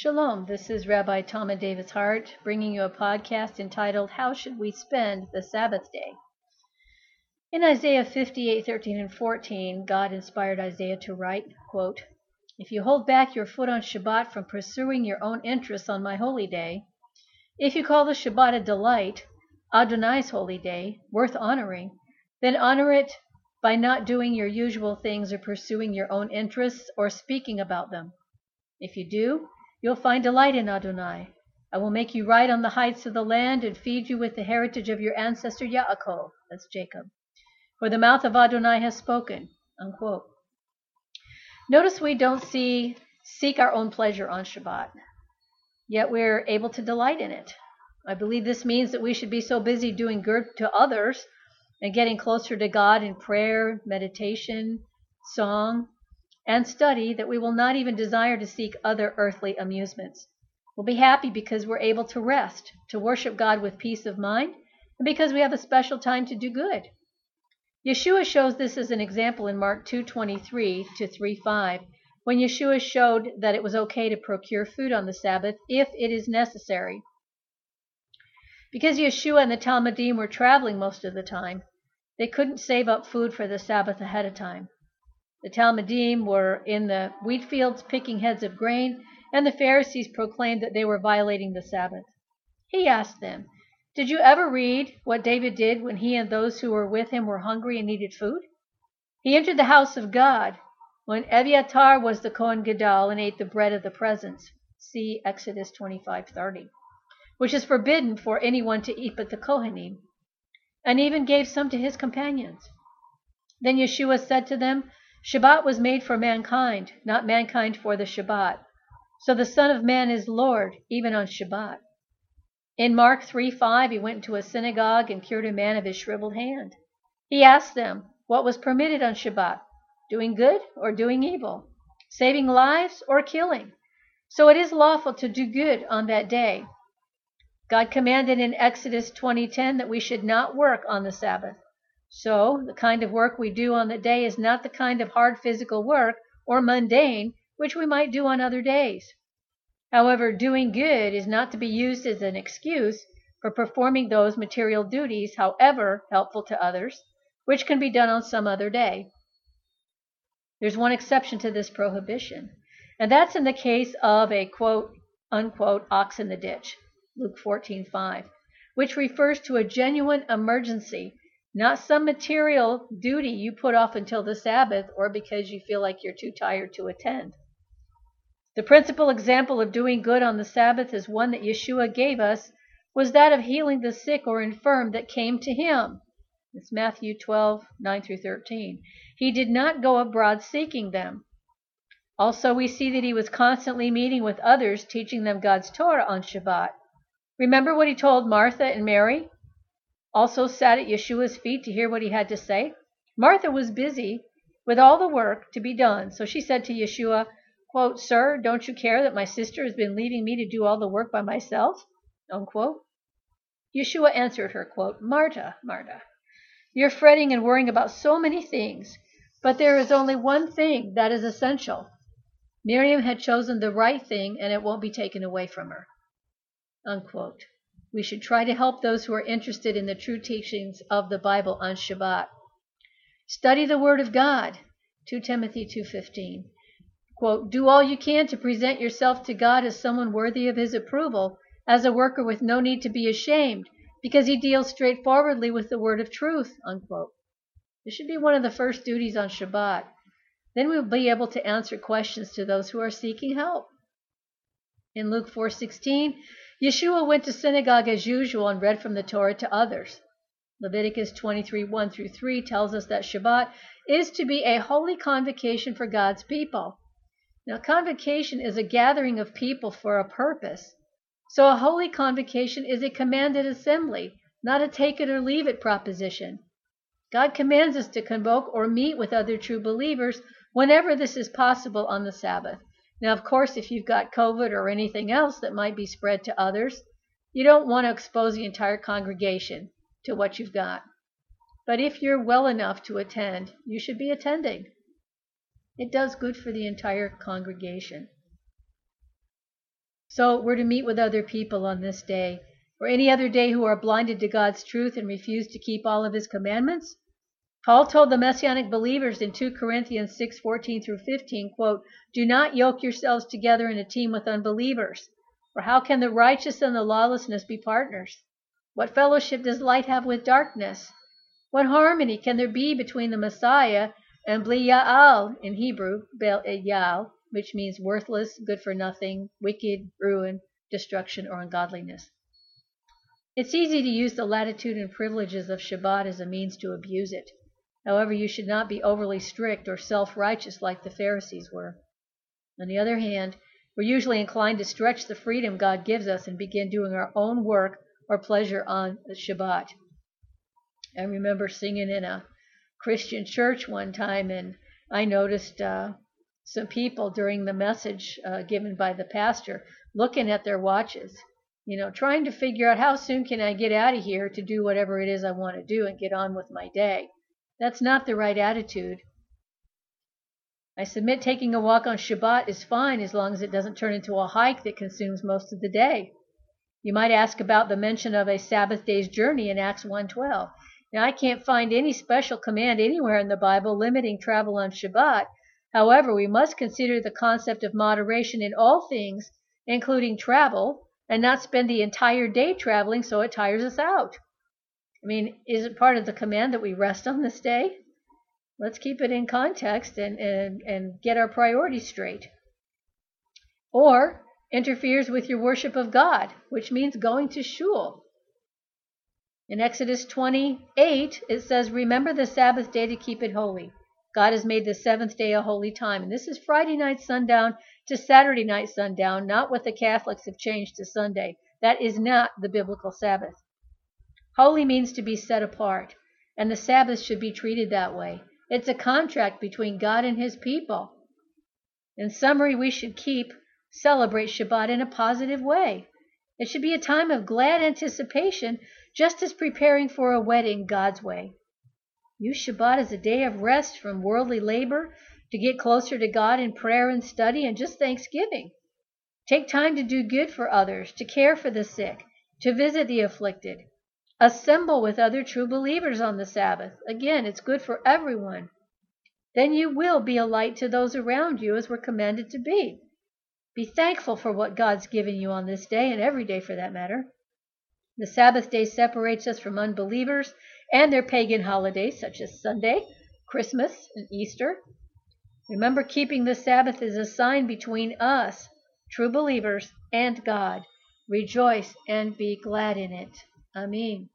Shalom, this is Rabbi Tamah Davis Hart bringing you a podcast entitled How Should We Spend the Sabbath Day? In Isaiah 58, 13 and 14, God inspired Isaiah to write, quote, If you hold back your foot on Shabbat from pursuing your own interests on my holy day, if you call the Shabbat a delight, Adonai's holy day, worth honoring, then honor it by not doing your usual things or pursuing your own interests or speaking about them. If you do, you'll find delight in Adonai. I will make you ride on the heights of the land and feed you with the heritage of your ancestor Yaakov, that's Jacob. For the mouth of Adonai has spoken. Unquote. Notice we don't see seek our own pleasure on Shabbat, yet we're able to delight in it. I believe this means that we should be so busy doing good to others and getting closer to God in prayer, meditation, song, and study that we will not even desire to seek other earthly amusements. We'll be happy because we're able to rest, to worship God with peace of mind, and because we have a special time to do good. Yeshua shows this as an example in Mark 2:23 to 3:5, when Yeshua showed that it was okay to procure food on the Sabbath if it is necessary. Because Yeshua and the talmidim were traveling most of the time, they couldn't save up food for the Sabbath ahead of time. The talmidim were in the wheat fields picking heads of grain, and the Pharisees proclaimed that they were violating the Sabbath. He asked them, Did you ever read what David did when he and those who were with him were hungry and needed food? He entered the house of God when Evyatar was the Kohen Gadol and ate the bread of the presence. See Exodus 25:30 which is forbidden for anyone to eat but the Kohanim, and even gave some to his companions. Then Yeshua said to them, Shabbat was made for mankind, not mankind for the Shabbat. So the Son of Man is Lord, even on Shabbat. In Mark 3:5, he went into a synagogue and cured a man of his shriveled hand. He asked them what was permitted on Shabbat, doing good or doing evil, saving lives or killing. So it is lawful to do good on that day. God commanded in Exodus 20:10 that we should not work on the Sabbath. So, the kind of work we do on the day is not the kind of hard physical work or mundane which we might do on other days. However, doing good is not to be used as an excuse for performing those material duties, however helpful to others, which can be done on some other day. There's one exception to this prohibition, and that's in the case of a quote unquote ox in the ditch. Luke 14:5, which refers to a genuine emergency, not some material duty you put off until the Sabbath or because you feel like you're too tired to attend. The principal example of doing good on the Sabbath is one that Yeshua gave us was that of healing the sick or infirm that came to him. It's Matthew 12, 9 through 13. He did not go abroad seeking them. Also, we see that he was constantly meeting with others, teaching them God's Torah on Shabbat. Remember what he told Martha and Mary? Also sat at Yeshua's feet to hear what he had to say? Martha was busy with all the work to be done, so she said to Yeshua, quote, Sir, don't you care that my sister has been leaving me to do all the work by myself? Unquote. Yeshua answered her, quote, Marta, Marta, you're fretting and worrying about so many things, but there is only one thing that is essential. Miriam had chosen the right thing, and it won't be taken away from her. Unquote. We should try to help those who are interested in the true teachings of the Bible on Shabbat. Study the Word of God. 2 Timothy 2:15. Quote, "Do all you can to present yourself to God as someone worthy of his approval, as a worker with no need to be ashamed, because he deals straightforwardly with the word of truth." Unquote. This should be one of the first duties on Shabbat. Then we'll be able to answer questions to those who are seeking help. In Luke 4:16, Yeshua went to synagogue as usual and read from the Torah to others. Leviticus 23 1 through 3 tells us that Shabbat is to be a holy convocation for God's people. Now, convocation is a gathering of people for a purpose. So, a holy convocation is a commanded assembly, not a take it or leave it proposition. God commands us to convoke or meet with other true believers whenever this is possible on the Sabbath. Now, of course, if you've got COVID or anything else that might be spread to others, you don't want to expose the entire congregation to what you've got. But if you're well enough to attend, you should be attending. It does good for the entire congregation. So we're to meet with other people on this day, or any other day who are blinded to God's truth and refuse to keep all of his commandments? Paul told the messianic believers in 2 Corinthians 6:14 through 15, quote, "Do not yoke yourselves together in a team with unbelievers, for how can the righteous and the lawlessness be partners? What fellowship does light have with darkness? What harmony can there be between the Messiah and Belial in Hebrew, Belial, which means worthless, good for nothing, wicked, ruin, destruction, or ungodliness?" It's easy to use the latitude and privileges of Shabbat as a means to abuse it. However, you should not be overly strict or self righteous like the Pharisees were. On the other hand, we're usually inclined to stretch the freedom God gives us and begin doing our own work or pleasure on the Shabbat. I remember singing in a Christian church one time, and I noticed uh, some people during the message uh, given by the pastor looking at their watches, you know, trying to figure out how soon can I get out of here to do whatever it is I want to do and get on with my day. That's not the right attitude. I submit taking a walk on Shabbat is fine as long as it doesn't turn into a hike that consumes most of the day. You might ask about the mention of a Sabbath day's journey in Acts 1:12. Now I can't find any special command anywhere in the Bible limiting travel on Shabbat. However, we must consider the concept of moderation in all things, including travel, and not spend the entire day traveling so it tires us out. I mean, is it part of the command that we rest on this day? Let's keep it in context and, and, and get our priorities straight. Or interferes with your worship of God, which means going to shul. In Exodus 28, it says, Remember the Sabbath day to keep it holy. God has made the seventh day a holy time. And this is Friday night sundown to Saturday night sundown, not what the Catholics have changed to Sunday. That is not the biblical Sabbath. Holy means to be set apart, and the Sabbath should be treated that way. It's a contract between God and his people. In summary, we should keep, celebrate Shabbat in a positive way. It should be a time of glad anticipation, just as preparing for a wedding God's way. Use Shabbat as a day of rest from worldly labor to get closer to God in prayer and study and just thanksgiving. Take time to do good for others, to care for the sick, to visit the afflicted. Assemble with other true believers on the Sabbath. Again, it's good for everyone. Then you will be a light to those around you as we're commanded to be. Be thankful for what God's given you on this day and every day for that matter. The Sabbath day separates us from unbelievers and their pagan holidays such as Sunday, Christmas, and Easter. Remember, keeping the Sabbath is a sign between us, true believers, and God. Rejoice and be glad in it. Amém.